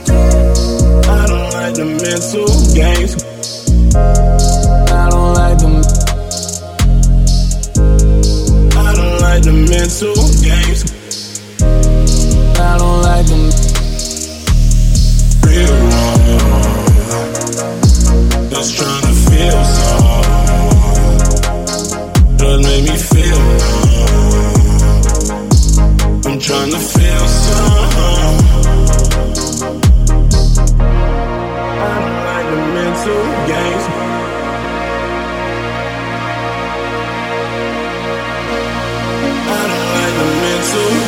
I don't like the mental games. I don't like them. I don't like the mental games. I don't like them. Real wrong. Just trying to feel some. Just make me feel wrong. I'm trying to feel some.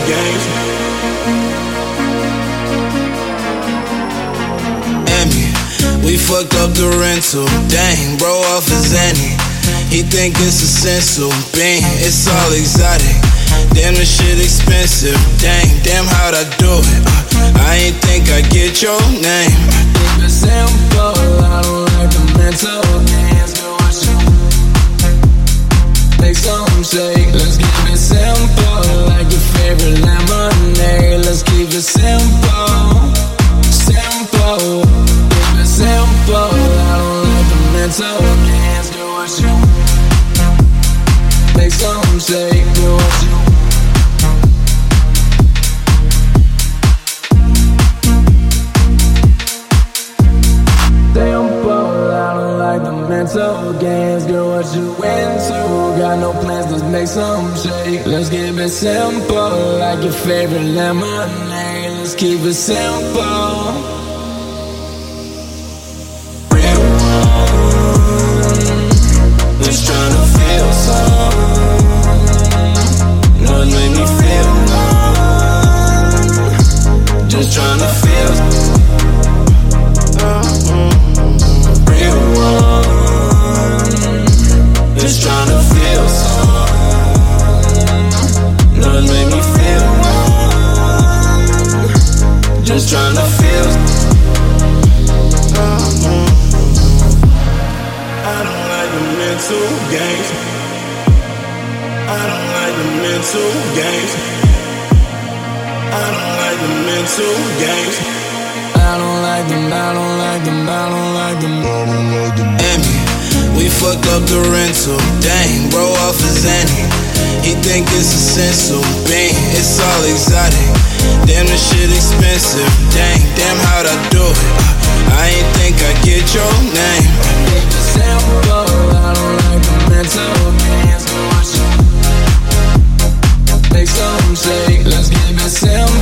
Games. Emmy, we fucked up the rental. Dang, bro off his Annie. He think it's a essential. Bang, it's all exotic. Damn, this shit expensive. Dang, damn, how'd I do it? Uh, I ain't think I get your name. Keep it simple. I don't like the mental games. Do what you make some shake. Let's keep it simple. Favorite lemonade. Let's keep it simple. Simple. Keep it simple. I don't like the mental games. Do what you make some shake. Do what you simple. I don't like the mental games. Girl, what you into? Got no plans, make some shake. Let's keep it simple, like your favorite lemonade. Let's keep it simple. Just trying Just trying to feel. Uh-huh. I don't like the mental games. I don't like the mental games. I don't like the mental games. I don't like them, I don't like them, I don't like them. I don't. Emmy, we fucked up the rental. Dang, bro off his Annie. He think it's a essential. Bang, it's all exotic. Damn, the shit expensive. Dang, damn, how'd I do it? I ain't think I get your name. Simple, I don't like the mental. Do make some shake. Let's keep it simple.